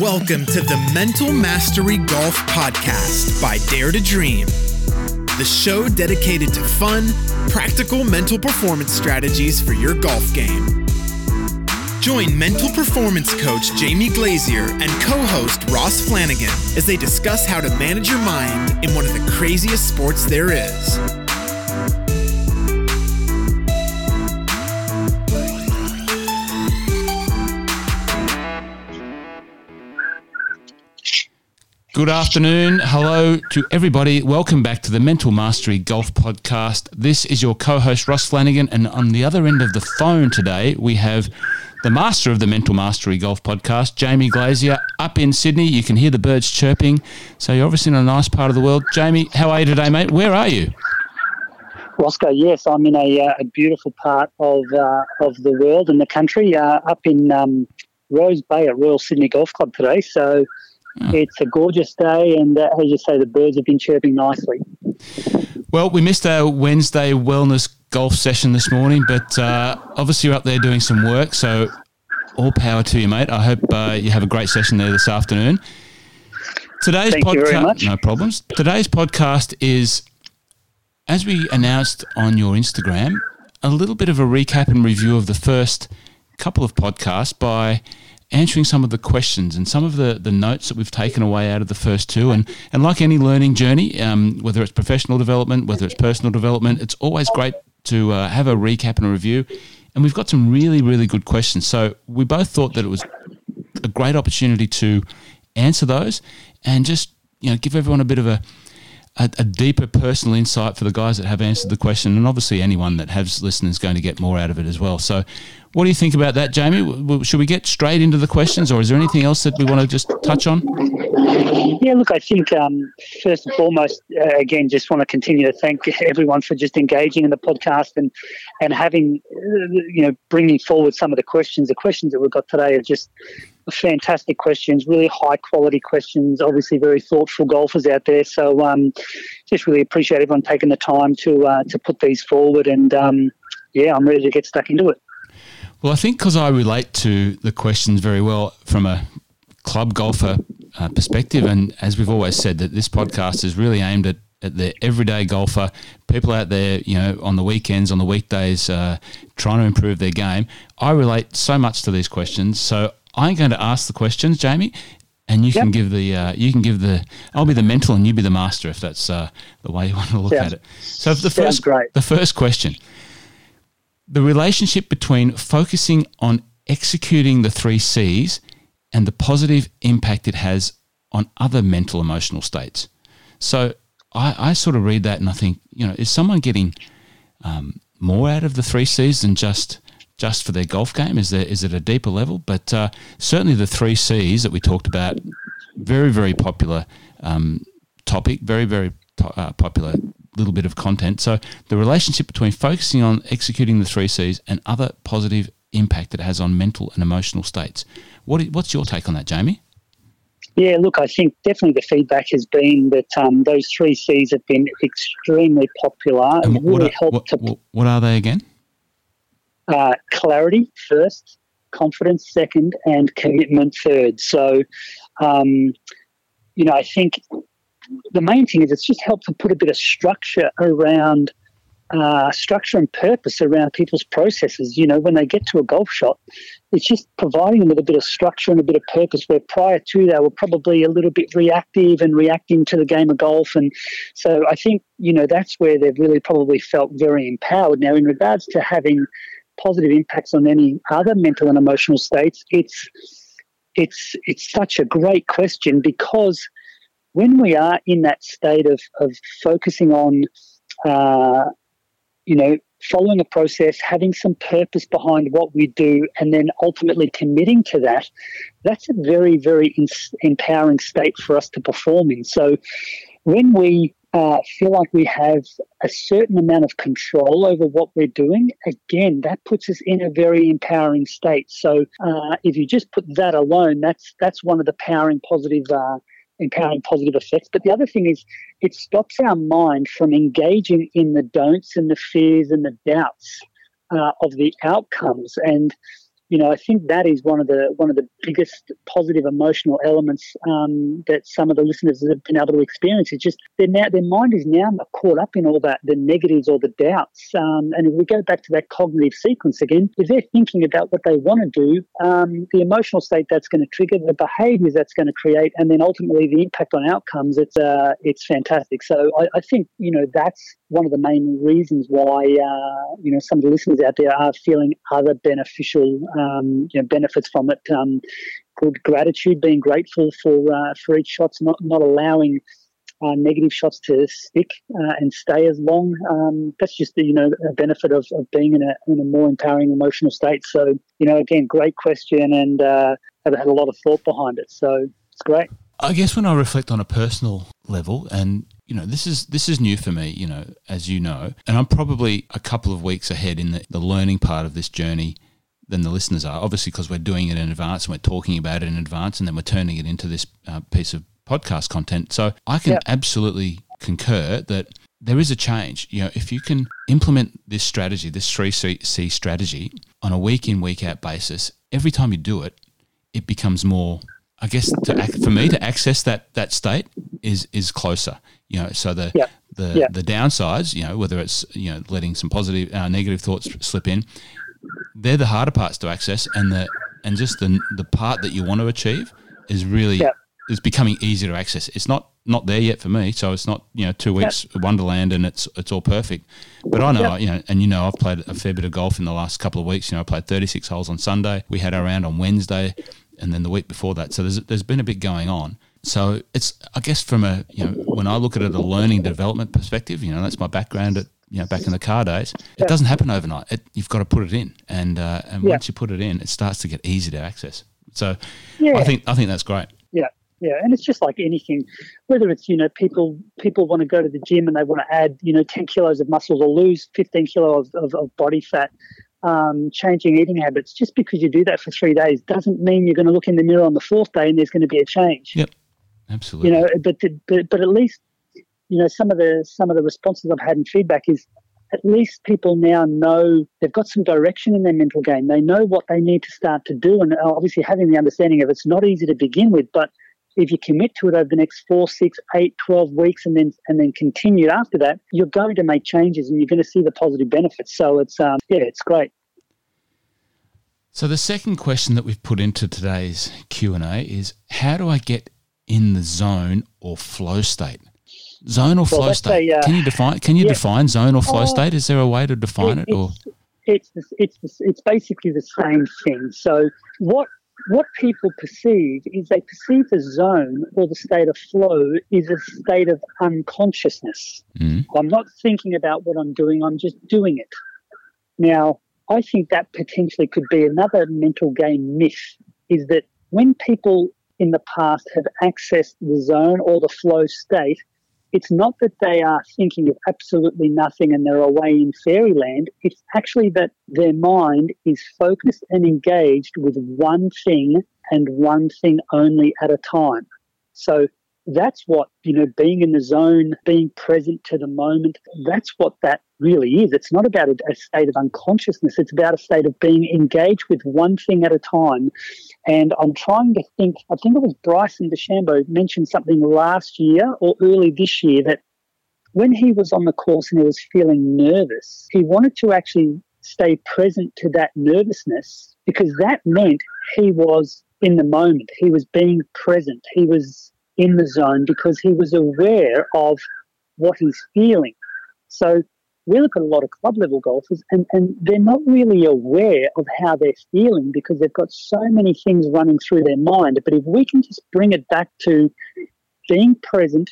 Welcome to the Mental Mastery Golf Podcast by Dare to Dream, the show dedicated to fun, practical mental performance strategies for your golf game. Join mental performance coach Jamie Glazier and co host Ross Flannigan as they discuss how to manage your mind in one of the craziest sports there is. Good afternoon. Hello to everybody. Welcome back to the Mental Mastery Golf Podcast. This is your co host, Ross Flannigan. And on the other end of the phone today, we have the master of the Mental Mastery Golf Podcast, Jamie Glazier, up in Sydney. You can hear the birds chirping. So you're obviously in a nice part of the world. Jamie, how are you today, mate? Where are you? Roscoe, yes, I'm in a, uh, a beautiful part of uh, of the world and the country, uh, up in um, Rose Bay at Royal Sydney Golf Club today. So Oh. It's a gorgeous day, and uh, as you say, the birds have been chirping nicely. Well, we missed our Wednesday wellness golf session this morning, but uh, obviously you're up there doing some work, so all power to you, mate. I hope uh, you have a great session there this afternoon. Today's podcast, no problems. Today's podcast is, as we announced on your Instagram, a little bit of a recap and review of the first couple of podcasts by answering some of the questions and some of the, the notes that we've taken away out of the first two. And, and like any learning journey, um, whether it's professional development, whether it's personal development, it's always great to uh, have a recap and a review. And we've got some really, really good questions. So we both thought that it was a great opportunity to answer those and just you know give everyone a bit of a a, a, deeper personal insight for the guys that have answered the question, and obviously anyone that has listened is going to get more out of it as well. So, what do you think about that, Jamie? Should we get straight into the questions, or is there anything else that we want to just touch on? Yeah, look, I think um, first and foremost, uh, again, just want to continue to thank everyone for just engaging in the podcast and and having, uh, you know, bringing forward some of the questions. The questions that we've got today are just fantastic questions, really high quality questions. Obviously, very thoughtful golfers out there. So, um, just really appreciate everyone taking the time to uh, to put these forward. And um, yeah, I'm ready to get stuck into it. Well, I think because I relate to the questions very well from a club golfer uh, perspective, and as we've always said, that this podcast is really aimed at at the everyday golfer, people out there, you know, on the weekends, on the weekdays, uh, trying to improve their game. I relate so much to these questions, so I'm going to ask the questions, Jamie, and you yep. can give the uh, you can give the I'll be the mental and you be the master if that's uh, the way you want to look at it. So the first great. the first question, the relationship between focusing on executing the three C's and the positive impact it has on other mental emotional states. So I, I sort of read that and I think you know is someone getting um, more out of the three C's than just just for their golf game? Is there is it a deeper level? But uh, certainly the three C's that we talked about, very very popular um, topic, very very uh, popular little bit of content. So the relationship between focusing on executing the three C's and other positive impact that it has on mental and emotional states. What what's your take on that, Jamie? Yeah, look, I think definitely the feedback has been that um, those three C's have been extremely popular. And what, really are, what, to, what are they again? Uh, clarity first, confidence second, and commitment third. So, um, you know, I think the main thing is it's just helped to put a bit of structure around uh, structure and purpose around people's processes. You know, when they get to a golf shot, it's just providing them with a bit of structure and a bit of purpose. Where prior to they were probably a little bit reactive and reacting to the game of golf, and so I think you know that's where they've really probably felt very empowered. Now, in regards to having positive impacts on any other mental and emotional states, it's it's it's such a great question because when we are in that state of of focusing on, uh, you know, following a process, having some purpose behind what we do, and then ultimately committing to that, that's a very very in- empowering state for us to perform in. So when we uh, feel like we have a certain amount of control over what we're doing, again, that puts us in a very empowering state. So uh, if you just put that alone, that's that's one of the powering positive. Uh, empowering positive effects. But the other thing is, it stops our mind from engaging in the don'ts and the fears and the doubts uh, of the outcomes. And you know, I think that is one of the one of the biggest positive emotional elements um, that some of the listeners have been able to experience. It's just their now their mind is now caught up in all that the negatives or the doubts. Um, and if we go back to that cognitive sequence again, if they're thinking about what they want to do, um, the emotional state that's going to trigger, the behaviours that's going to create, and then ultimately the impact on outcomes, it's uh, it's fantastic. So I, I think you know that's one of the main reasons why uh, you know some of the listeners out there are feeling other beneficial um, you know, benefits from it. Um, gratitude, being grateful for uh, for each shots, not not allowing uh, negative shots to stick uh, and stay as long. Um, that's just the you know a benefit of, of being in a in a more empowering emotional state. So you know, again, great question, and uh, I've had a lot of thought behind it. So it's great. I guess when I reflect on a personal level, and you know, this is this is new for me, you know, as you know, and I'm probably a couple of weeks ahead in the, the learning part of this journey than the listeners are. Obviously, because we're doing it in advance and we're talking about it in advance, and then we're turning it into this uh, piece of podcast content. So I can absolutely concur that there is a change. You know, if you can implement this strategy, this three C strategy, on a week in week out basis, every time you do it, it becomes more. I guess to, for me to access that that state is is closer. You know, so the yeah. the yeah. the downsides, you know, whether it's you know letting some positive, uh, negative thoughts slip in, they're the harder parts to access, and the and just the the part that you want to achieve is really yeah. is becoming easier to access. It's not not there yet for me, so it's not you know two weeks wonderland and it's it's all perfect. But I know you know, and you know, I've played a fair bit of golf in the last couple of weeks. You know, I played thirty six holes on Sunday. We had our round on Wednesday, and then the week before that. So there's there's been a bit going on. So it's I guess from a you know when I look at it a learning development perspective, you know that's my background at you know back in the car days. It doesn't happen overnight. It, you've got to put it in, and uh, and Yeah. once you put it in, it starts to get easy to access. So Yeah. I think I think that's great. Yeah, yeah, and it's just like anything, whether it's you know people people want to go to the gym and they want to add you know ten kilos of muscle or lose fifteen kilo of, of, of body fat, um, changing eating habits. Just because you do that for three days doesn't mean you're going to look in the mirror on the fourth day and there's going to be a change. Yep, absolutely. You know, but but but at least you know some of the some of the responses I've had in feedback is at least people now know they've got some direction in their mental game. They know what they need to start to do, and obviously having the understanding of it's not easy to begin with, but if you commit to it over the next four, six, eight, 12 weeks and then and then continue after that, you're going to make changes and you're going to see the positive benefits. So it's um, yeah, it's great. So the second question that we've put into today's Q and A is how do I get in the zone or flow state? Zone or flow that's state? a, uh, can you define? Can you yeah. define zone or flow Oh, state? Is there a way to define it? Or it's it's it's it's, it's basically the same thing. So what what people perceive is they perceive the zone or the state of flow is a state of unconsciousness. Mm. I'm not thinking about what I'm doing, I'm just doing it. Now, I think that potentially could be another mental game myth is that when people in the past have accessed the zone or the flow state, it's not that they are thinking of absolutely nothing and they're away in fairyland. It's actually that their mind is focused and engaged with one thing and one thing only at a time. So that's what, you know, being in the zone, being present to the moment, that's what that really is. It's not about a, a state of unconsciousness, it's about a state of being engaged with one thing at a time. And I'm trying to think, I think it was Bryson DeChambeau mentioned something last year or early this year that when he was on the course and he was feeling nervous, he wanted to actually stay present to that nervousness because that meant he was in the moment. He was being present. He was in the zone because he was aware of what he's feeling. So we look at a lot of club level golfers and, and they're not really aware of how they're feeling because they've got so many things running through their mind. But if we can just bring it back to being present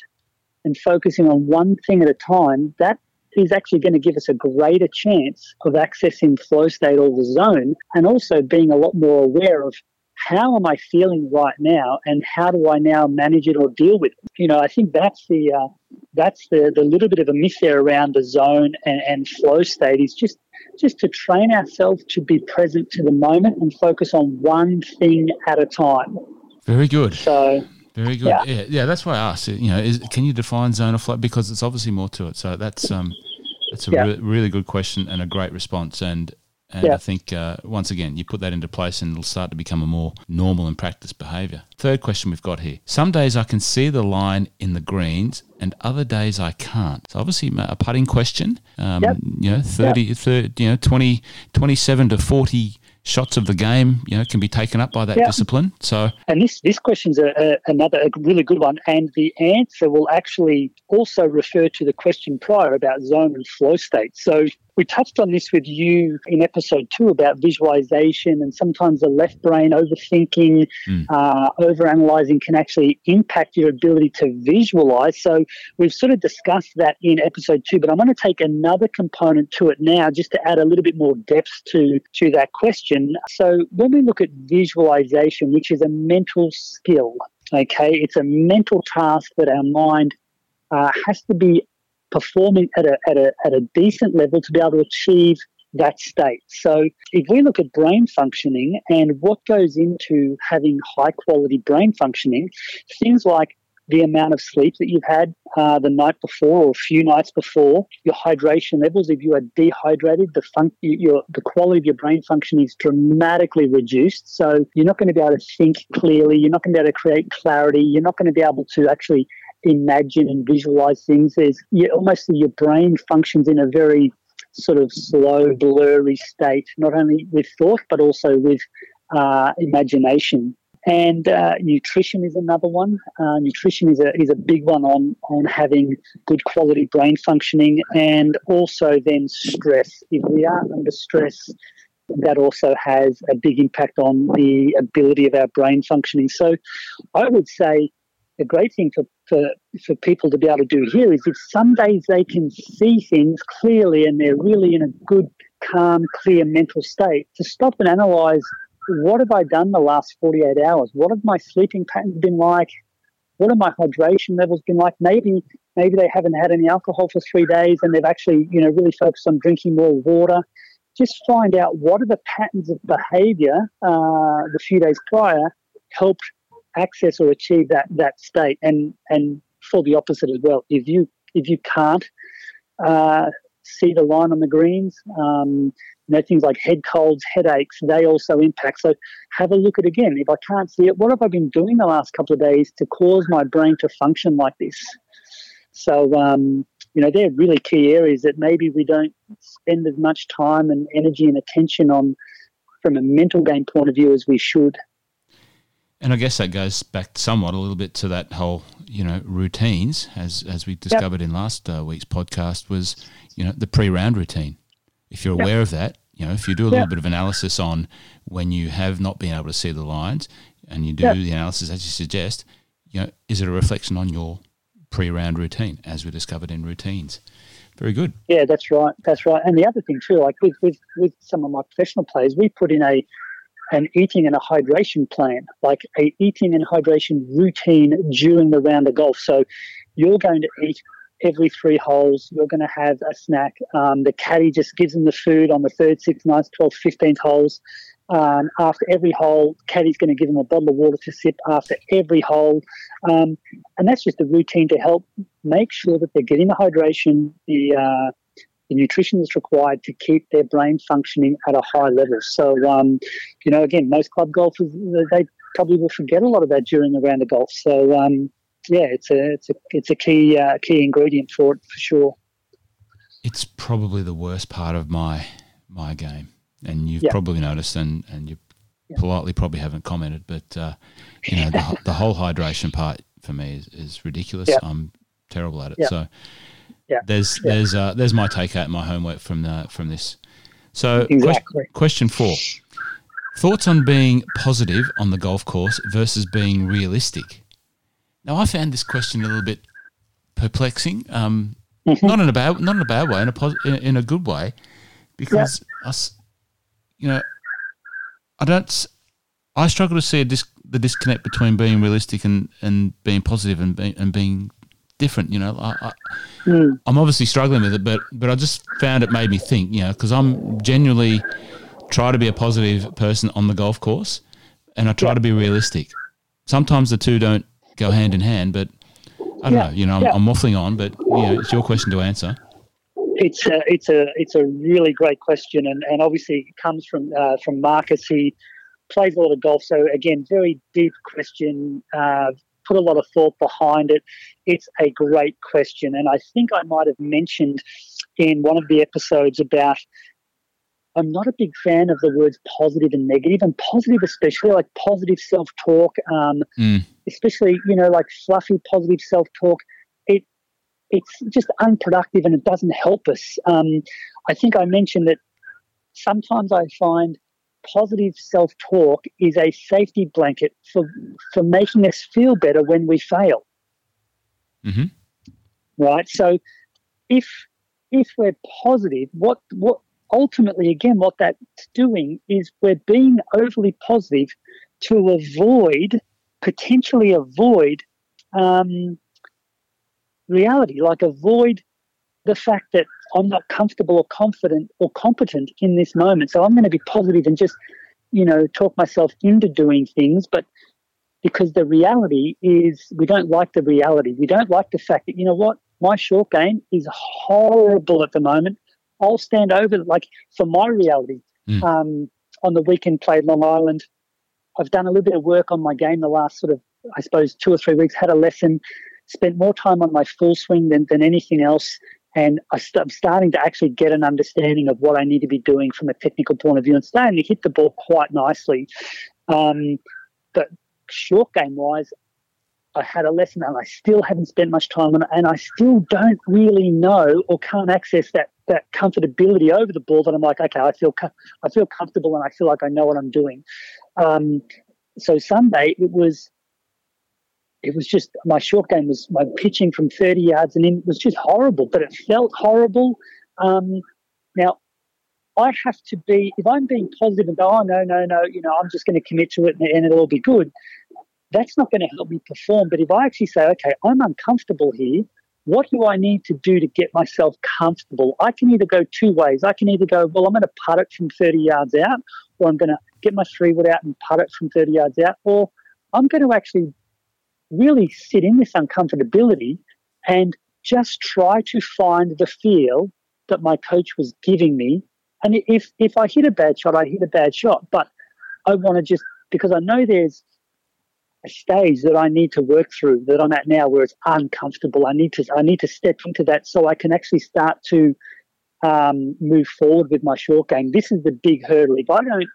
and focusing on one thing at a time, that is actually going to give us a greater chance of accessing flow state or the zone and also being a lot more aware of how am I feeling right now, and how do I now manage it or deal with it? You know, I think that's the uh, that's the the little bit of a myth there around the zone and, and flow state is just just to train ourselves to be present to the moment and focus on one thing at a time. very good. So Very good. Yeah. Yeah, yeah. that's why I asked. You know, is, can you define zone of flow? Because it's obviously more to it. So that's um, that's a Yeah. re- really good question and a great response. And And Yeah. I think uh, once again, you put that into place and it'll start to become a more normal and practiced behaviour. Third question we've got here. Some days I can see the line in the greens and other days I can't. So obviously a putting question, um, Yep. you know, 30, 30, you know, 20, 27 to 40 shots of the game, you know, can be taken up by that Yeah. discipline. So And this this question's a, a, another a really good one, and the answer will actually also refer to the question prior about zone and flow state. So we touched on this with you in episode two about visualization, and sometimes the left brain overthinking, Mm. uh, overanalyzing can actually impact your ability to visualize. So we've sort of discussed that in episode two, but I'm going to take another component to it now just to add a little bit more depth to to that question. So when we look at visualization, which is a mental skill, okay, it's a mental task that our mind uh, has to be performing at a, at, a, at a decent level to be able to achieve that state. So if we look at brain functioning and what goes into having high quality brain functioning, things like the amount of sleep that you've had uh, the night before or a few nights before, your hydration levels. If you are dehydrated, the fun- your the quality of your brain function is dramatically reduced. So you're not going to be able to think clearly. You're not going to be able to create clarity. You're not going to be able to actually imagine and visualize things. There's you, almost your brain functions in a very sort of slow, blurry state, not only with thought but also with uh, imagination. And uh, nutrition is another one. Uh, nutrition is a is a big one on on having good quality brain functioning, and also then stress. If we are under stress, that also has a big impact on the ability of our brain functioning. So, I would say the great thing for, for, for people to be able to do here is if some days they can see things clearly and they're really in a good, calm, clear mental state, to stop and analyze what have I done the last 48 hours? What have my sleeping patterns been like? What have my hydration levels been like? Maybe maybe they haven't had any alcohol for three days and they've actually, you know, really focused on drinking more water. Just find out what are the patterns of behavior uh, the few days prior helped access or achieve that that state and and for the opposite as well. If you if you can't uh, see the line on the greens um, you know things like head colds headaches they also impact. So have a look at again. If i can't see it what have i been doing the last couple of days to cause my brain to function like this? So um, you know they're really key areas that maybe we don't spend as much time and energy and attention on from a mental game point of view as we should And I guess that goes back somewhat a little bit to that whole, you know, routines, as as we discovered in last uh, week's podcast, was you know the pre-round routine. If you're Yep. aware of that, you know, if you do a little Yep. bit of analysis on when you have not been able to see the lines, and you do Yep. the analysis as you suggest, you know, is it a reflection on your pre-round routine, as we discovered in routines? Very good. Yeah, that's right. That's right. And the other thing too, like with with with some of my professional players, we put in a an eating and a hydration plan, like a eating and hydration routine during the round of golf. So you're going to eat every three holes. You're going to have a snack. Um, the caddy just gives them the food on the third, sixth, ninth, twelfth, fifteenth holes. Um, after every hole, caddy's going to give them a bottle of water to sip after every hole. Um, and that's just a routine to help make sure that they're getting the hydration, the uh, the nutrition that's required to keep their brain functioning at a high level. So, um, you know, again, most club golfers they probably will forget a lot of that during a round of golf. So, um, yeah, it's a it's a it's a key uh, key ingredient for it for sure. It's probably the worst part of my my game, and you've Yeah. probably noticed, and and you Yeah. politely probably haven't commented, but uh, you know the, the whole hydration part for me is, is ridiculous. Yeah. I'm terrible at it. So Yeah. there's Yeah. there's uh, there's my takeout, my homework from the from this. So Exactly. question four: thoughts on being positive on the golf course versus being realistic. Now I found this question a little bit perplexing. Um, Mhm. not in a bad not in a bad way, in a pos- in, a good way, because us, you know, I don't. I struggle to see dis- the disconnect between being realistic and, and being positive and being and being different. You know, I, I, Mm. I'm obviously struggling with it, but but I just found it made me think. You know, because I'm genuinely try to be a positive person on the golf course, and I try Yeah. to be realistic. Sometimes the two don't go hand in hand, but I don't Yeah. know. You know, I'm, Yeah. I'm waffling on, but you know, it's your question to answer. It's a it's a it's a really great question, and, and obviously it comes from uh, from Marcus. He plays a lot of golf, so again, very deep question. Uh, put a lot of thought behind it. It's a great question, and I think I might have mentioned in one of the episodes about I'm not a big fan of the words positive and negative, and positive especially like positive self talk, um, mm. especially you know like fluffy positive self talk. It it's just unproductive and it doesn't help us. Um, I think I mentioned that sometimes I find positive self talk is a safety blanket for for making us feel better when we fail. Mm-hmm. Right. So if if we're positive, what what ultimately, again, what that's doing is we're being overly positive to avoid, potentially avoid um, reality, like avoid the fact that I'm not comfortable or confident or competent in this moment. So I'm going to be positive and just, you know, talk myself into doing things. But because the reality is we don't like the reality. We don't like the fact that, you know what, my short game is horrible at the moment. I'll stand over like for my reality. Mm. Um, on the weekend, played Long Island. I've done a little bit of work on my game the last sort of, I suppose, two or three weeks. Had a lesson, spent more time on my full swing than, than anything else. And I am starting to actually get an understanding of what I need to be doing from a technical point of view and starting to hit the ball quite nicely. Um, but short game wise, I had a lesson and I still haven't spent much time on it, and I still don't really know or can't access that that comfortability over the ball that I'm like, okay, I feel I feel comfortable and I feel like I know what I'm doing. Um, so Sunday it was it was just my short game was my pitching from 30 yards and in was just horrible, but it felt horrible. Um, now I have to be if I'm being positive and go, oh no, no, no, you know, I'm just going to commit to it and, and it'll all be good. That's not going to help me perform. But if I actually say, okay, I'm uncomfortable here, what do I need to do to get myself comfortable? I can either go two ways. I can either go, well, I'm going to putt it from 30 yards out, or I'm going to get my three wood out and putt it from 30 yards out, or I'm going to actually really sit in this uncomfortability and just try to find the feel that my coach was giving me. And if if I hit a bad shot, I hit a bad shot. But I want to just because I know there's a stage that I need to work through that I'm at now where it's uncomfortable. I need to I need to step into that so I can actually start to um, move forward with my short game. This is the big hurdle. If I don't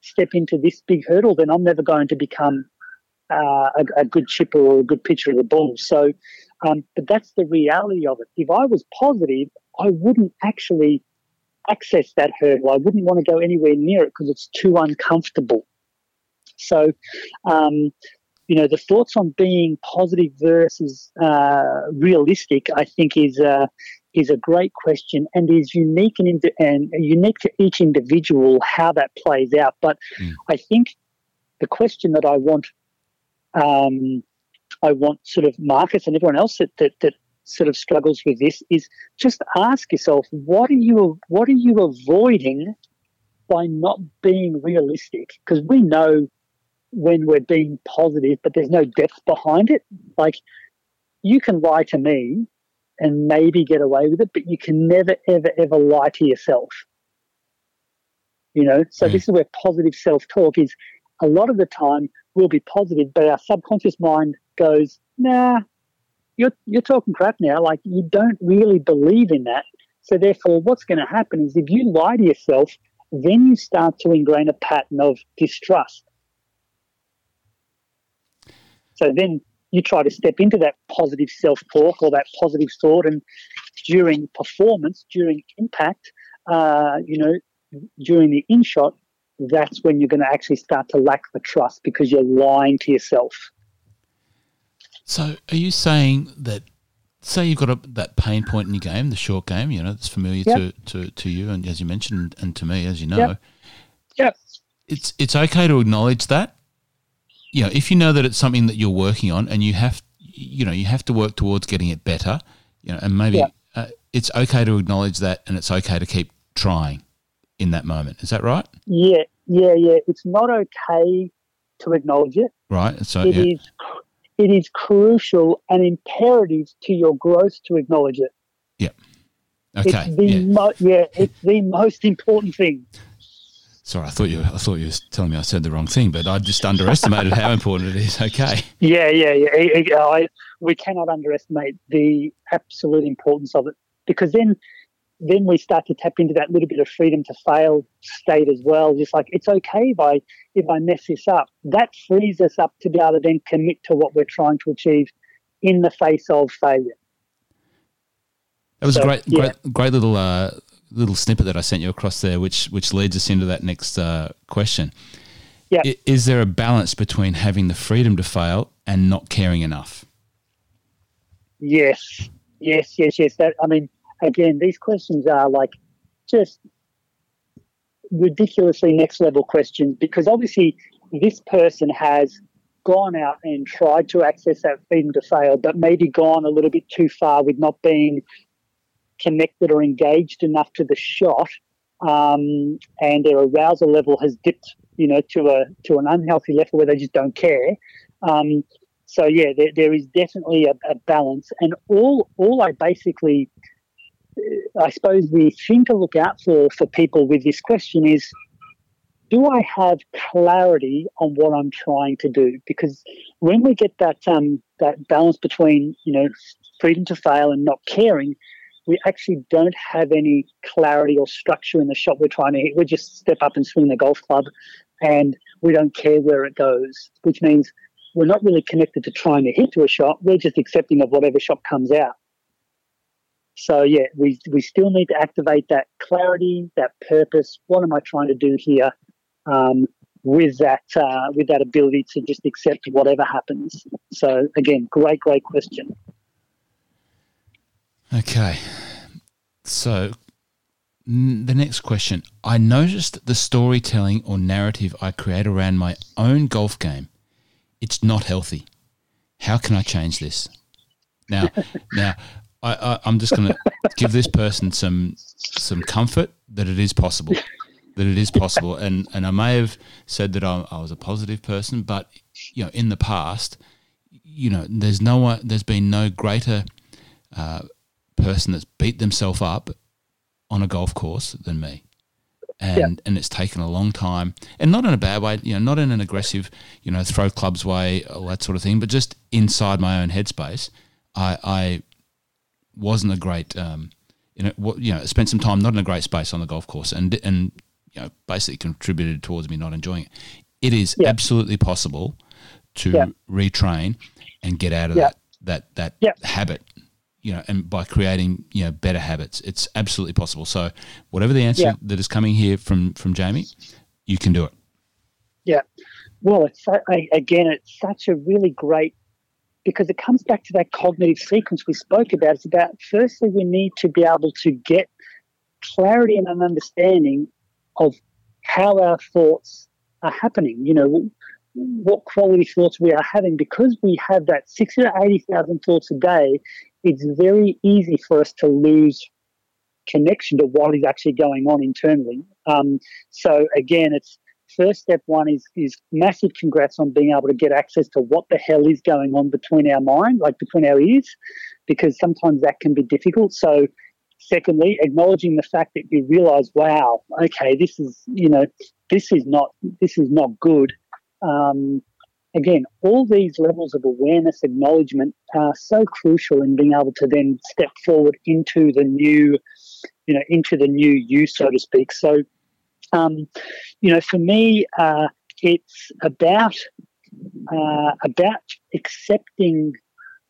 step into this big hurdle, then I'm never going to become uh, a, a, good chipper or a good pitcher of the ball. So, um, but that's the reality of it. If I was positive, I wouldn't actually access that hurdle. I wouldn't want to go anywhere near it because it's too uncomfortable. So, um, you know, the thoughts on being positive versus uh, realistic, I think, is uh, is a great question and is unique and, and unique to each individual how that plays out. But mm. I think the question that I want, um, I want sort of Marcus and everyone else that, that that sort of struggles with this is just ask yourself what are you what are you avoiding by not being realistic? Because we know when we're being positive, but there's no depth behind it. Like you can lie to me and maybe get away with it, but you can never, ever, ever lie to yourself. You know, so mm. this is where positive self talk is. A lot of the time we'll be positive, but our subconscious mind goes, nah, you're, you're talking crap now. Like you don't really believe in that. So therefore, what's going to happen is if you lie to yourself, then you start to ingrain a pattern of distrust so then you try to step into that positive self talk or that positive thought, and during performance, during impact, uh, you know, during the in shot, that's when you're going to actually start to lack the trust because you're lying to yourself. So, are you saying that, say you've got a, that pain point in your game, the short game, you know, that's familiar yep. to, to, to you and as you mentioned, and to me, as you know, yep. yep. It's it's okay to acknowledge that you know, if you know that it's something that you're working on and you have, you know, you have to work towards getting it better, you know, and maybe yeah. uh, it's okay to acknowledge that and it's okay to keep trying in that moment. Is that right? Yeah, yeah, yeah. It's not okay to acknowledge it. Right. So it yeah. is, it is crucial and imperative to your growth to acknowledge it. Yeah. Okay. It's the yeah. mo- yeah, it's the most important thing. Sorry, I thought you. I thought you were telling me I said the wrong thing, but I just underestimated how important it is. Okay. Yeah, yeah, yeah. I, I, we cannot underestimate the absolute importance of it because then, then we start to tap into that little bit of freedom to fail state as well. Just like it's okay if I if I mess this up. That frees us up to be able to then commit to what we're trying to achieve in the face of failure. That was So, a great, yeah. great, great little uh, little snippet that I sent you across there, which which leads us into that next uh, question. Yeah. I- Is there a balance between having the freedom to fail and not caring enough? Yes, yes, yes, yes. That I mean, again, these questions are like just ridiculously next level questions because obviously this person has gone out and tried to access that freedom to fail, but maybe gone a little bit too far with not being connected or engaged enough to the shot, um, and their arousal level has dipped, you know, to a to an unhealthy level where they just don't care. Um, so yeah, there, there is definitely a, a balance, and all all I basically, I suppose the thing to look out for for people with this question is, do I have clarity on what I'm trying to do? Because when we get that um, that balance between you know freedom to fail and not caring, we actually don't have any clarity or structure in the shot we're trying to hit. We just step up and swing the golf club, and we don't care where it goes, which means we're not really connected to trying to hit to a shot. We're just accepting of whatever shot comes out. So yeah, we we still need to activate that clarity, that purpose. What am I trying to do here? Um, with that uh, with that ability to just accept whatever happens. So again, great, great question. Okay. So the next question. I noticed the storytelling or narrative I create around my own golf game. It's not healthy. How can I change this? Now, now I, I, I'm just going to give this person some some comfort that it is possible, that it is possible. And and I may have said that I, I was a positive person, but you know, in the past, you know, there's no one, there's been no greater uh, person that's beat themselves up on a golf course than me. And and it's taken a long time, and not in a bad way, you know, not in an aggressive, you know, throw clubs way, all that sort of thing, but just inside my own headspace, I I wasn't a great, um, you know, what, you know, spent some time not in a great space on the golf course, and and you know, basically contributed towards me not enjoying it. It is Yeah. absolutely possible to Yeah. retrain and get out of Yeah. that that that habit you know and by creating you know better habits it's absolutely possible so whatever the answer that is coming here from from jamie you can do it Yeah. Well, it's I- again, it's such a really great because it comes back to that cognitive sequence we spoke about. It's about firstly we need to be able to get clarity and an understanding of how our thoughts are happening. You know, what quality thoughts we are having because we have that sixty to eighty thousand thoughts a day. It's very easy for us to lose connection to what is actually going on internally. Um, so again, it's first step one is is massive congrats on being able to get access to what the hell is going on between our mind, like between our ears, because sometimes that can be difficult. So secondly, acknowledging the fact that you realize, wow, okay, this is you know, this is not this is not good. Um, again, all these levels of awareness, acknowledgement are so crucial in being able to then step forward into the new, you know, into the new you, so to speak. So um, you know, for me, uh, it's about uh, about accepting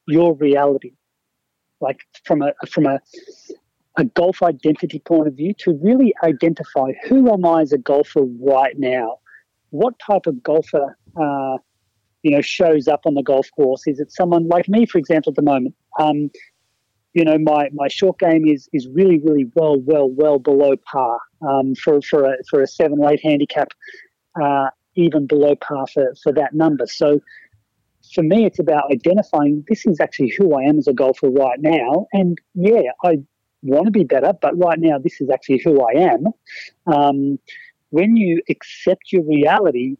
your reality, like from a from a a golf identity point of view, to really identify who am I as a golfer right now. What type of golfer, uh, you know, shows up on the golf course? Is it someone like me, for example, at the moment? Um, you know, my, my short game is is really, really well, well, well below par um, for for a for a seven or eight handicap, uh, even below par for, for that number. So for me, it's about identifying this is actually who I am as a golfer right now, and yeah, I want to be better, but right now this is actually who I am. Um, when you accept your reality,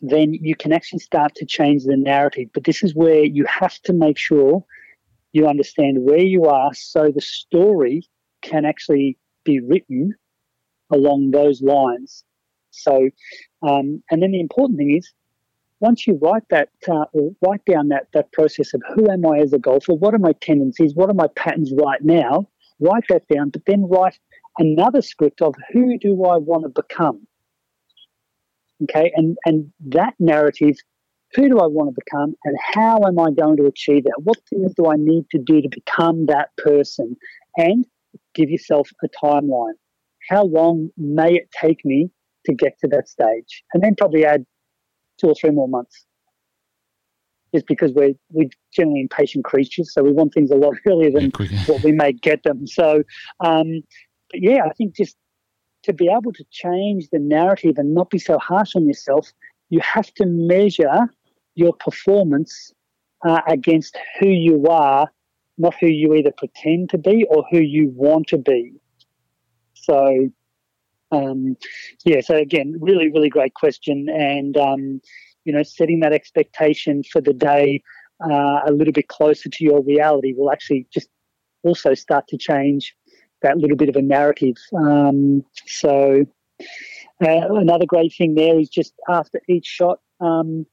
then you can actually start to change the narrative. But this is where you have to make sure you understand where you are so the story, can actually be written along those lines. So, um, and then the important thing is, once you write that uh, write down that that process of who am I as a golfer, what are my tendencies, what are my patterns right now, write that down, but then write another script of who do I want to become. Okay, and and that narrative, who do I want to become, and how am I going to achieve that? What things do I need to do to become that person? And give yourself a timeline. How long may it take me to get to that stage? And then probably add two or three more months. Just because we're we're generally impatient creatures, so we want things a lot earlier than what we may get them. So, um, but yeah, I think just to be able to change the narrative and not be so harsh on yourself, you have to measure your performance uh, against who you are, not who you either pretend to be or who you want to be. So, um, yeah, so again, really, really great question. And, um, you know, setting that expectation for the day uh, a little bit closer to your reality will actually just also start to change that little bit of a narrative. Um, so uh, another great thing there is just after each shot, um,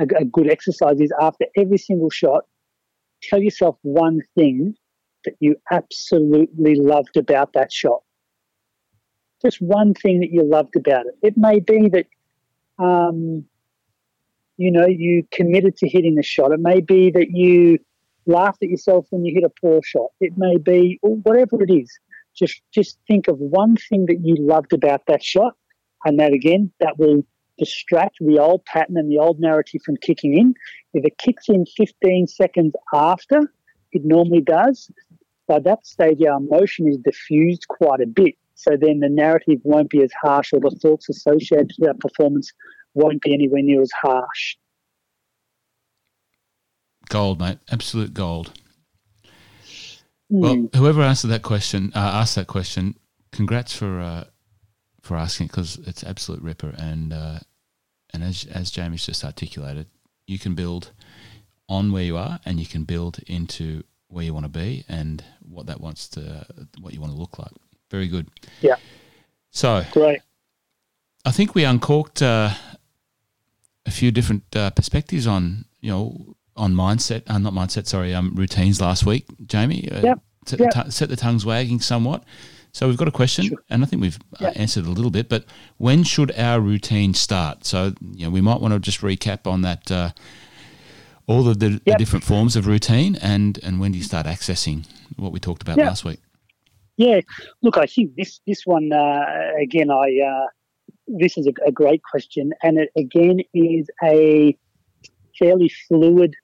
a, a, good exercise is after every single shot, tell yourself one thing that you absolutely loved about that shot. Just one thing that you loved about it. It may be that, um, you know, you committed to hitting the shot. It may be that you laughed at yourself when you hit a poor shot. It may be whatever it is. Just just think of one thing that you loved about that shot, and that again, that will distract the old pattern and the old narrative from kicking in. If it kicks in 15 seconds after, it normally does. By that stage, our emotion is diffused quite a bit. So then the narrative won't be as harsh, or the thoughts associated with that performance won't be anywhere near as harsh. Gold, mate. Absolute gold. Mm. Well, whoever answered that question, uh, asked that question, congrats for uh, for asking it because it's absolute ripper. And uh, and as as Jamie's just articulated, you can build on where you are, and you can build into where you want to be and what that wants to what you want to look like. Very good. Yeah. So great. I think we uncorked uh, a few different uh, perspectives on you know on mindset, uh, not mindset, sorry, um, routines last week, Jamie. Uh, yep. Set, yep. T- set the tongues wagging somewhat. So we've got a question, sure. and I think we've uh, yep. uh, answered a little bit. But when should our routine start? So you know, we might want to just recap on that, uh, all of the, the, different forms of routine, and and when do you start accessing what we talked about last week? Yeah, look, I think this this one uh, again, I uh, this is a, a, great question, and it again is a fairly fluid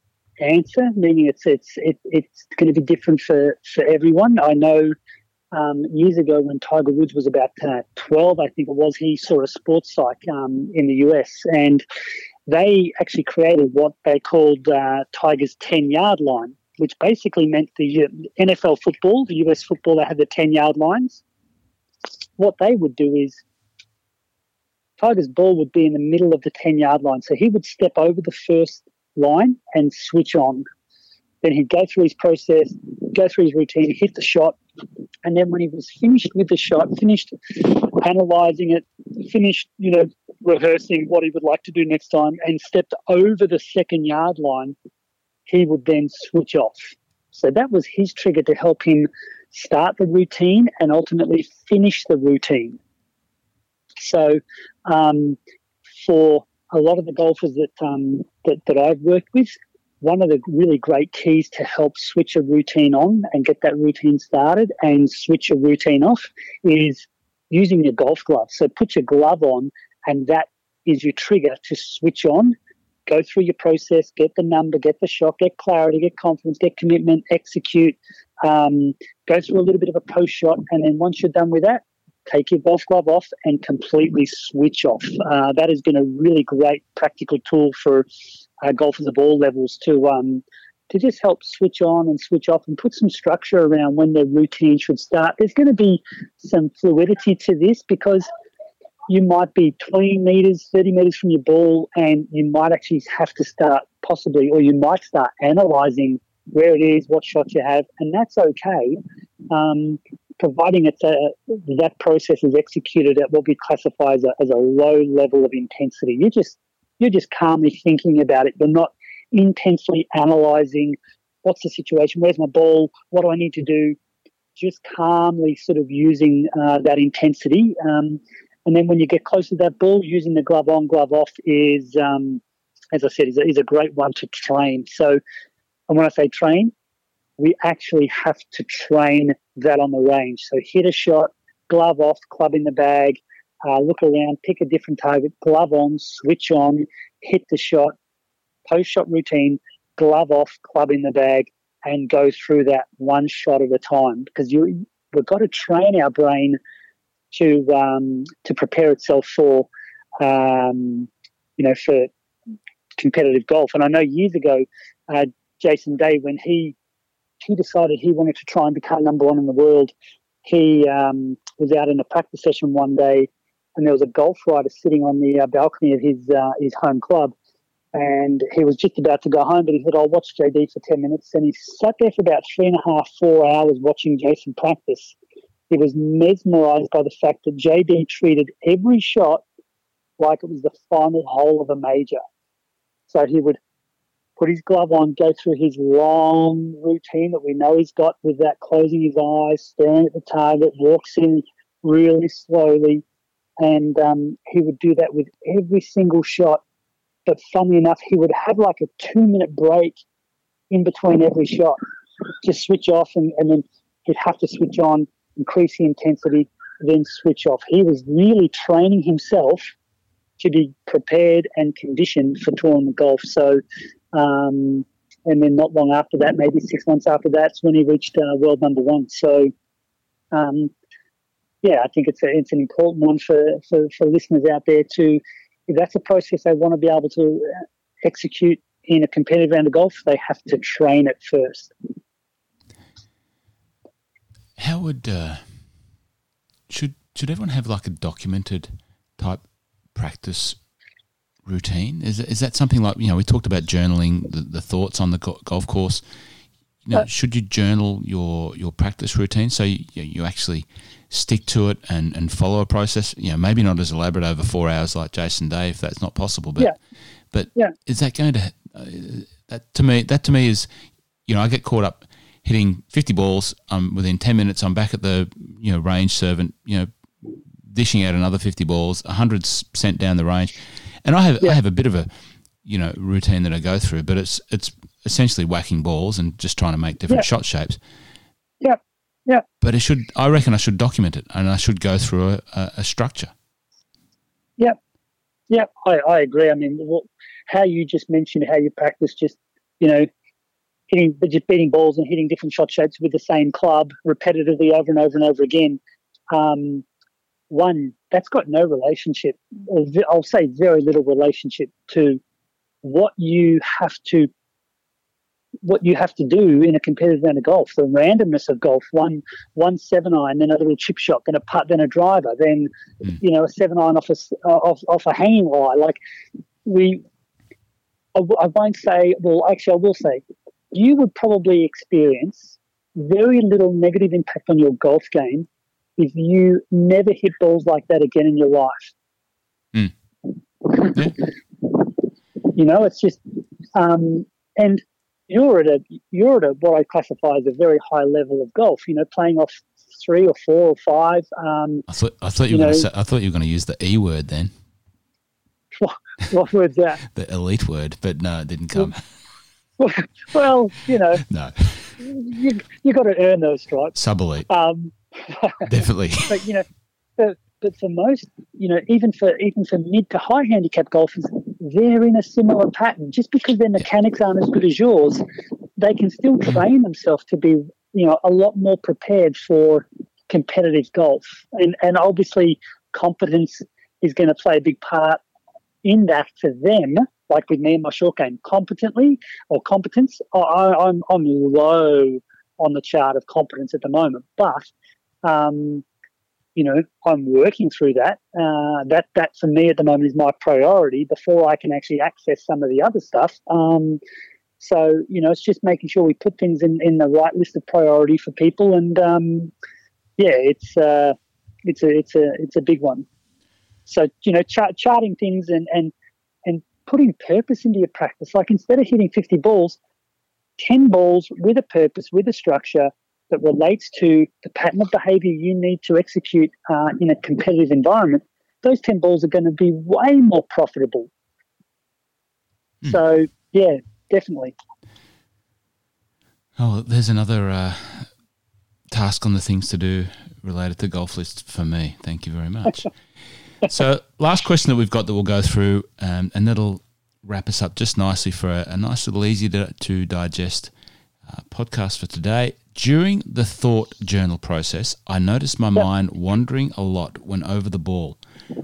answer, meaning it's it's it, it's going to be different for for everyone. I know um, years ago when Tiger Woods was about uh, 12, I think it was, he saw a sports psych um, in the US, and they actually created what they called uh, Tiger's 10 yard line, which basically meant the uh, NFL football, the US football, they had the 10 yard lines. What they would do is Tiger's ball would be in the middle of the 10 yard line. So he would step over the first line and switch on. Then he'd go through his process, go through his routine, hit the shot. And then when he was finished with the shot, finished analyzing it, finished, you know, rehearsing what he would like to do next time, and stepped over the second yard line, he would then switch off. So that was his trigger to help him start the routine and ultimately finish the routine. So um, for a lot of the golfers that, um, that that I've worked with, one of the really great keys to help switch a routine on and get that routine started and switch a routine off is using your golf glove. So put your glove on, and that is your trigger to switch on. Go through your process, get the number, get the shot, get clarity, get confidence, get commitment, execute. Um, go through a little bit of a post shot, and then once you're done with that, take your golf glove off and completely switch off. Uh, that has been a really great practical tool for uh, golfers of all levels to um, to just help switch on and switch off and put some structure around when their routine should start. There's going to be some fluidity to this because you might be 20 meters, 30 meters from your ball, and you might actually have to start possibly, or you might start analyzing where it is, what shots you have, and that's okay. Um, providing it's a, that process is executed at what we classify as a, as a low level of intensity. You're just you're just calmly thinking about it. You're not intensely analyzing what's the situation, where's my ball, what do I need to do. Just calmly sort of using uh, that intensity. Um, and then when you get close to that ball, using the glove on, glove off is, um, as I said, is a, is a great one to train. So, and when I say train, we actually have to train that on the range. So hit a shot, glove off, club in the bag, uh, look around, pick a different target, glove on, switch on, hit the shot, post shot routine, glove off, club in the bag, and go through that one shot at a time. Because you, we've got to train our brain to um, to prepare itself for, um, you know, for competitive golf. And I know years ago, uh, Jason Day, when he he decided he wanted to try and become number one in the world. He um, was out in a practice session one day, and there was a golf rider sitting on the uh, balcony of his uh, his home club, and he was just about to go home, but he said, "I'll watch JD for ten minutes," and he sat there for about three and a half, four hours watching Jason practice. He was mesmerized by the fact that JD treated every shot like it was the final hole of a major. So he would put his glove on, go through his long routine that we know he's got with that closing his eyes, staring at the target, walks in really slowly. And um, he would do that with every single shot. But funnily enough, he would have like a two minute break in between every shot, just switch off, and, and then he'd have to switch on, increase the intensity, then switch off. He was really training himself to be prepared and conditioned for tournament golf. So um, and then not long after that, maybe six months after that's when he reached uh, world number one. So, um, yeah, I think it's a, it's an important one for, for, for listeners out there to, if that's a process they want to be able to uh, execute in a competitive round of golf, they have to train it first. How would uh, should should everyone have like a documented type practice routine? Is is that something like you know we talked about journaling the, the thoughts on the golf course? You know, uh, should you journal your your practice routine so you, you actually stick to it and, and follow a process? You know, maybe not as elaborate over four hours like Jason Day if that's not possible, but yeah. but yeah. is that going to uh, that to me that to me is you know I get caught up hitting 50 balls um, within 10 minutes I'm back at the you know range servant you know dishing out another 50 balls 100 sent down the range and I have yeah. I have a bit of a you know routine that I go through, but it's it's essentially whacking balls and just trying to make different yeah. shot shapes. Yeah, yeah. But it should. I reckon I should document it, and I should go through a, a, a structure. Yeah, yeah. I, I agree. I mean, how you just mentioned how you practice, just you know, hitting just beating balls and hitting different shot shapes with the same club repetitively over and over and over again. Um, one that's got no relationship, or I'll say very little relationship to what you have to what you have to do in a competitive round of golf. The randomness of golf, one one seven iron, then a little chip shot, then a putt, then a driver, then mm. you know a seven iron off a off, off a hanging lie. Like we, I, I won't say. Well, actually, I will say, you would probably experience very little negative impact on your golf game if you never hit balls like that again in your life. Mm. you know, it's just, um, and you're at a you're at a what I classify as a very high level of golf. You know, playing off three or four or five. Um, I thought I thought you, you were know, say, I thought you were going to use the e word then. What, what word's that? the elite word, but no, it didn't come. Well, well you know, no, you you got to earn those stripes. Sub elite. Um, Definitely. but you know, but for most, you know, even for even for mid to high handicap golfers, they're in a similar pattern. Just because their mechanics aren't as good as yours, they can still mm. train themselves to be, you know, a lot more prepared for competitive golf. And and obviously, competence is going to play a big part in that for them. Like with me and my short game, competently or competence, I, I'm I'm low on the chart of competence at the moment, but um, you know, I'm working through that. Uh, that that for me at the moment is my priority before I can actually access some of the other stuff. Um, so you know, it's just making sure we put things in, in the right list of priority for people, and um, yeah, it's uh, it's a it's a it's a big one. So you know, chart, charting things and and and putting purpose into your practice. Like instead of hitting fifty balls, ten balls with a purpose, with a structure that relates to the pattern of behaviour you need to execute uh, in a competitive environment. Those ten balls are going to be way more profitable. Mm. So yeah, definitely. Oh, there's another uh, task on the things to do related to golf list for me. Thank you very much. so, last question that we've got that we'll go through, um, and that'll wrap us up just nicely for a, a nice little easy to, to digest uh, podcast for today. During the thought journal process, I noticed my mind wandering a lot when over the ball.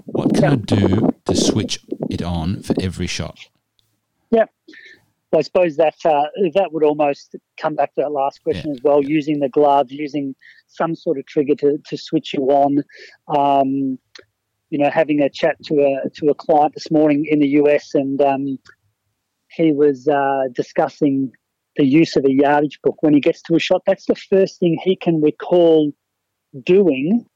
What can I do to switch it on for every shot? Yeah. I suppose that uh, that would almost come back to that last question yeah. as well. Using the glove, using some sort of trigger to, to switch you on. Um, you know, having a chat to a to a client this morning in the US, and um, he was uh, discussing the use of a yardage book when he gets to a shot. That's the first thing he can recall doing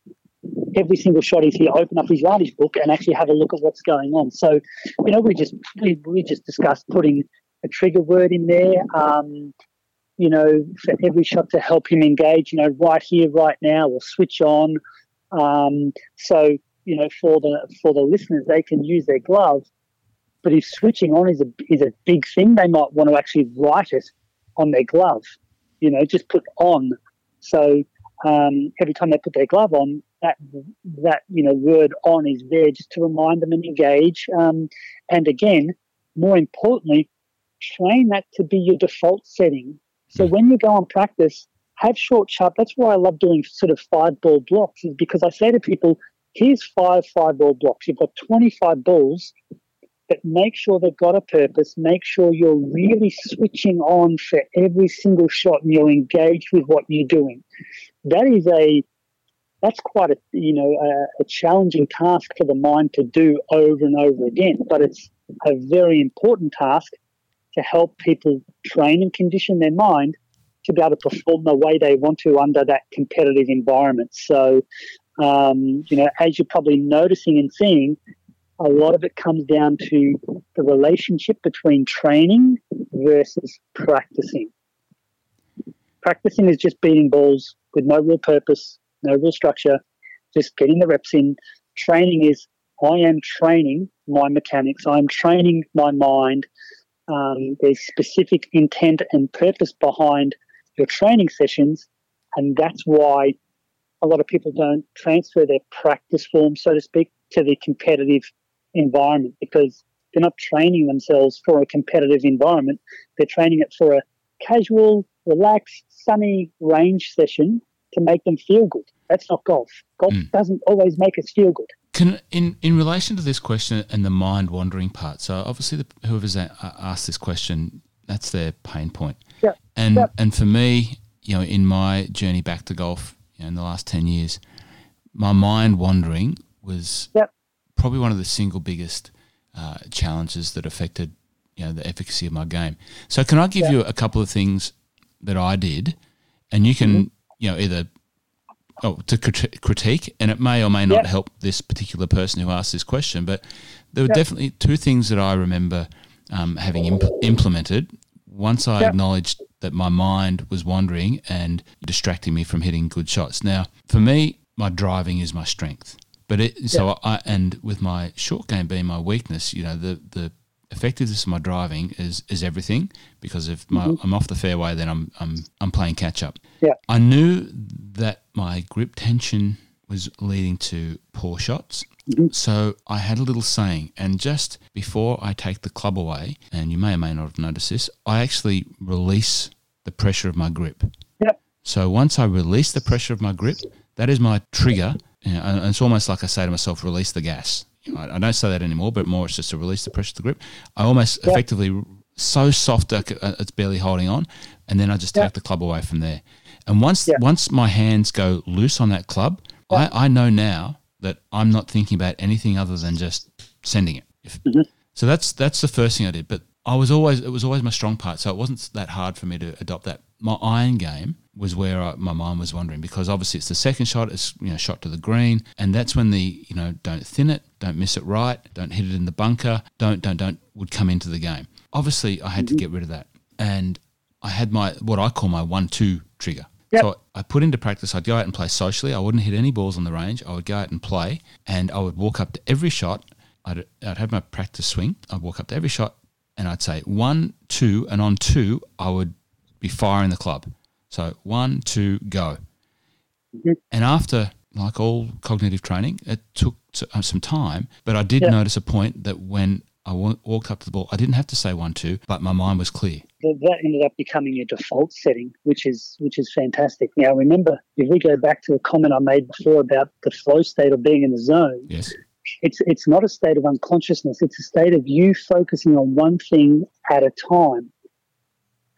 every single shot is he open up his yardage book and actually have a look at what's going on. So, you know, we just we, we just discussed putting a trigger word in there. Um, you know, for every shot to help him engage. You know, right here, right now, or switch on. Um, so, you know, for the for the listeners, they can use their glove. But if switching on is a is a big thing, they might want to actually write it on their glove. You know, just put on. So um, every time they put their glove on, that that you know word on is there just to remind them and engage. Um, and again, more importantly, train that to be your default setting. So hmm. when you go and practice, have short sharp. That's why I love doing sort of five ball blocks, is because I say to people, here's five five ball blocks. You've got 25 balls, but make sure they've got a purpose. Make sure you're really switching on for every single shot and you're engaged with what you're doing. That is a that's quite a you know a, a, challenging task for the mind to do over and over again but it's a very important task to help people train and condition their mind to be able to perform the way they want to under that competitive environment so um, you know as you're probably noticing and seeing a lot of it comes down to the relationship between training versus practicing practicing is just beating balls with no real purpose no real structure, just getting the reps in. Training is I am training my mechanics, I'm training my mind. Um, there's specific intent and purpose behind your training sessions, and that's why a lot of people don't transfer their practice form, so to speak, to the competitive environment because they're not training themselves for a competitive environment. They're training it for a casual, relaxed, sunny range session to make them feel good. That's not golf. Golf mm. doesn't always make us feel good. Can in in relation to this question and the mind wandering part. So obviously, the, whoever's asked this question, that's their pain point. Yeah. And yeah. and for me, you know, in my journey back to golf, you know, in the last ten years, my mind wandering was yep. Probably one of the single biggest uh, challenges that affected you know the efficacy of my game. So can I give yep. you a couple of things that I did, and you can mm-hmm you know, either oh, to critique, and it may or may not yep. help this particular person who asked this question, but there were yep. definitely two things that I remember um, having imp- implemented. Once I acknowledged that my mind was wandering and distracting me from hitting good shots. Now, for me, my driving is my strength. But it, so I, and with my short game being my weakness, you know, the, the effectiveness of my driving is is everything because if my, mm-hmm. I'm off the fairway, then I'm I'm I'm playing catch up. Yeah, I knew that my grip tension was leading to poor shots. Mm-hmm. So I had a little saying, and just before I take the club away, and you may or may not have noticed this, I actually release the pressure of my grip. Yeah. So once I release the pressure of my grip, that is my trigger. And it's almost like I say to myself, release the gas. I, I, don't say that anymore, but more it's just to release the pressure of the grip. I almost yeah. effectively so soft that uh, it's barely holding on, and then I just take the club away from there. And once yeah. once my hands go loose on that club, I, I know now that I'm not thinking about anything other than just sending it. If, mm-hmm. So that's that's the first thing I did. But I was always it was always my strong part, so it wasn't that hard for me to adopt that my iron game was where I, my mind was wandering because obviously it's the second shot, it's you know shot to the green, and that's when the you know don't thin it, don't miss it right, don't hit it in the bunker, don't don't don't would come into the game. Obviously, I had to mm-hmm. get rid of that, and I had my what I call my one-two trigger. Yep. So I put into practice. I'd go out and play socially. I wouldn't hit any balls on the range. I would go out and play, and I would walk up to every shot. I'd, I'd have my practice swing. I'd walk up to every shot, and I'd say one, two, and on two, I would be firing the club. So one, two, go. And after, like all cognitive training, it took uh, some time, but I did Yeah. notice a point that when I walked up to the ball, I didn't have to say one, two, but my mind was clear. That that ended up becoming your default setting, which is which is fantastic. Now, remember, if we go back to a comment I made before about the flow state or being in the zone, Yes. it's it's not a state of unconsciousness. It's a state of you focusing on one thing at a time,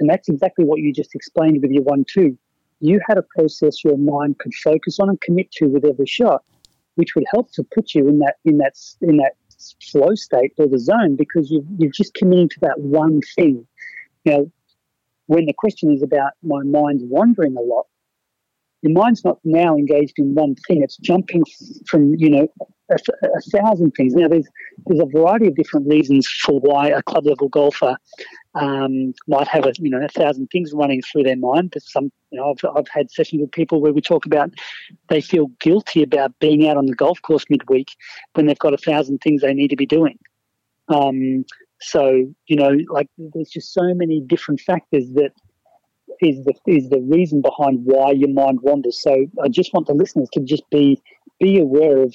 and that's exactly what you just explained with your one-two. You had a process your mind could focus on and commit to with every shot, which would help to put you in that in that in that flow state or the zone because you you're just committing to that one thing. Now, when the question is about my mind wandering a lot, your mind's not now engaged in one thing. It's jumping from, you know, a, a thousand things. Now, there's there's a variety of different reasons for why a club level golfer um, might have a, you know, a thousand things running through their mind. There's some, you know, I've, I've had sessions with people where we talk about they feel guilty about being out on the golf course midweek when they've got a thousand things they need to be doing. Um, so, you know, like there's just so many different factors that is the is the reason behind why your mind wanders. So I just want the listeners to just be be aware of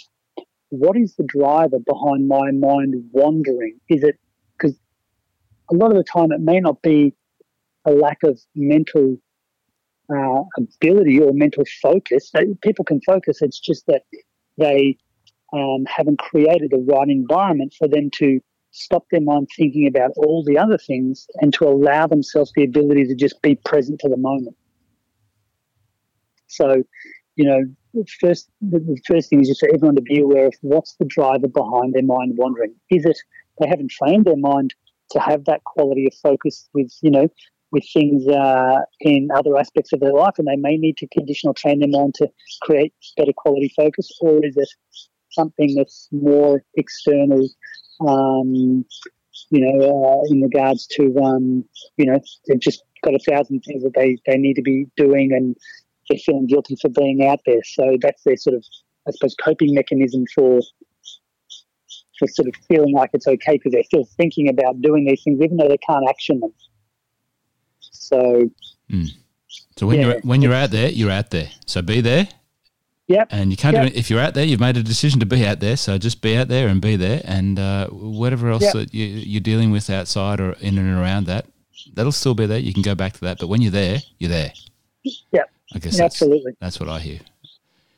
what is the driver behind my mind wandering. Is it because a lot of the time it may not be a lack of mental uh, ability or mental focus. People can focus. It's just that they um, haven't created the right environment for them to stop their mind thinking about all the other things and to allow themselves the ability to just be present to the moment. So, you know, first the, first thing is just for everyone to be aware of what's the driver behind their mind wandering. Is it they haven't trained their mind to have that quality of focus with, you know, with things uh, in other aspects of their life, and they may need to conditional train their mind to create better quality focus, or is it something that's more external um, you know, uh, in regards to, um, you know, they've just got a thousand things that they, they need to be doing and they're feeling guilty for being out there. So that's their sort of, I suppose, coping mechanism for for sort of feeling like it's okay because they're still thinking about doing these things even though they can't action them. So So when Yeah. you're when you're out there, you're out there. So be there. Yep. And you can't Yep. do it if you're out there. You've made a decision to be out there. So just be out there and be there. And uh, whatever else Yep. that you, you're dealing with outside or in and around that, that'll still be there. You can go back to that. But when you're there, you're there. Yep. I guess that's, absolutely. that's what I hear.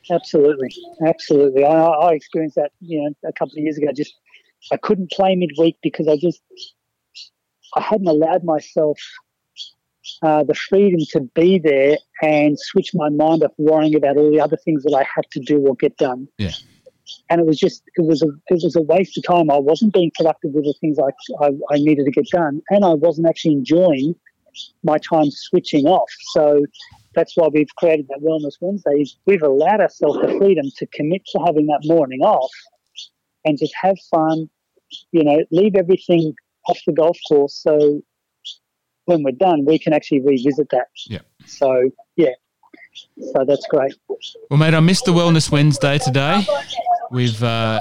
Absolutely, absolutely. I, I experienced that, you know, a couple of years ago. Just I couldn't play midweek because I just I hadn't allowed myself uh, the freedom to be there and switch my mind off worrying about all the other things that I had to do or get done. Yeah. And it was just it was a it was a waste of time. I wasn't being productive with the things I, I, I needed to get done, and I wasn't actually enjoying my time switching off. So that's why we've created that Wellness Wednesdays. We've allowed ourselves the freedom to commit to having that morning off and just have fun, you know, leave everything off the golf course. So when we're done, we can actually revisit that. Yeah. So, yeah. So that's great. Well, mate, I missed the Wellness Wednesday today. We've uh,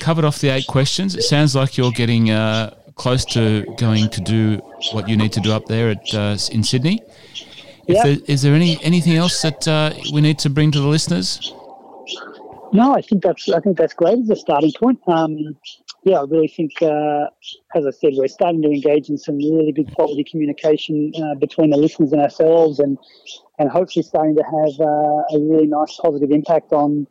covered off the eight questions. It sounds like you're getting uh, close to going to do what you need to do up there at uh, in Sydney. If Yeah. there, is there any anything else that uh, we need to bring to the listeners? No, I think that's I think that's great as a starting point. Um, yeah, I really think, uh, as I said, we're starting to engage in some really good quality communication uh, between the listeners and ourselves, and and hopefully starting to have uh, a really nice positive impact on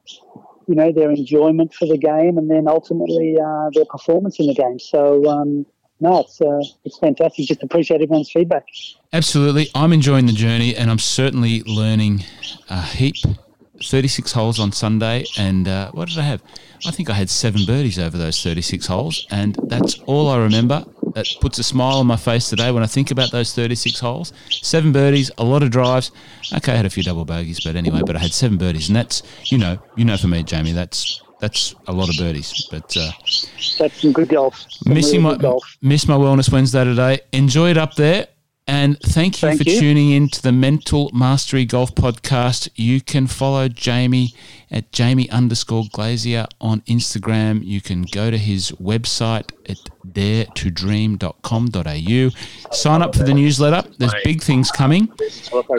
you know their enjoyment for the game, and then ultimately uh, their performance in the game. So. Um, no, it's uh, it's fantastic. Just appreciate everyone's feedback. Absolutely, I'm enjoying the journey, and I'm certainly learning a heap. 36 holes on Sunday, and uh, what did I have? I think I had seven birdies over those 36 holes, and that's all I remember. that puts a smile on my face today when I think about those 36 holes. Seven birdies, a lot of drives. Okay, I had a few double bogeys, but anyway, but I had seven birdies, and that's you know, you know, for me, Jamie, that's that's a lot of birdies. But uh, that's some good golf. Some missing really my golf. miss my wellness Wednesday today. Enjoy it up there. And thank you thank for you. tuning in to the Mental Mastery Golf Podcast. You can follow Jamie at Jamie underscore Glazier on Instagram. You can go to his website at daretodream.com.au. Sign up for the newsletter. There's big things coming.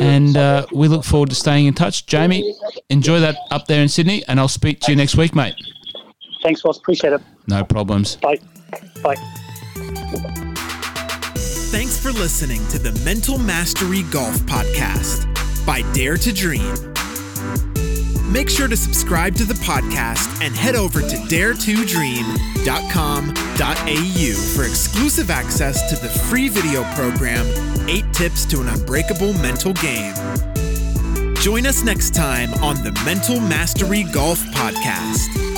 And uh, we look forward to staying in touch. Jamie, enjoy that up there in Sydney, and I'll speak to you next week, mate. Thanks, boss. Appreciate it. No problems. Bye. Bye. Thanks for listening to the Mental Mastery Golf Podcast by Dare to Dream. Make sure to subscribe to the podcast and head over to dare2dream.com.au for exclusive access to the free video program, 8 Tips to an Unbreakable Mental Game. Join us next time on the Mental Mastery Golf Podcast.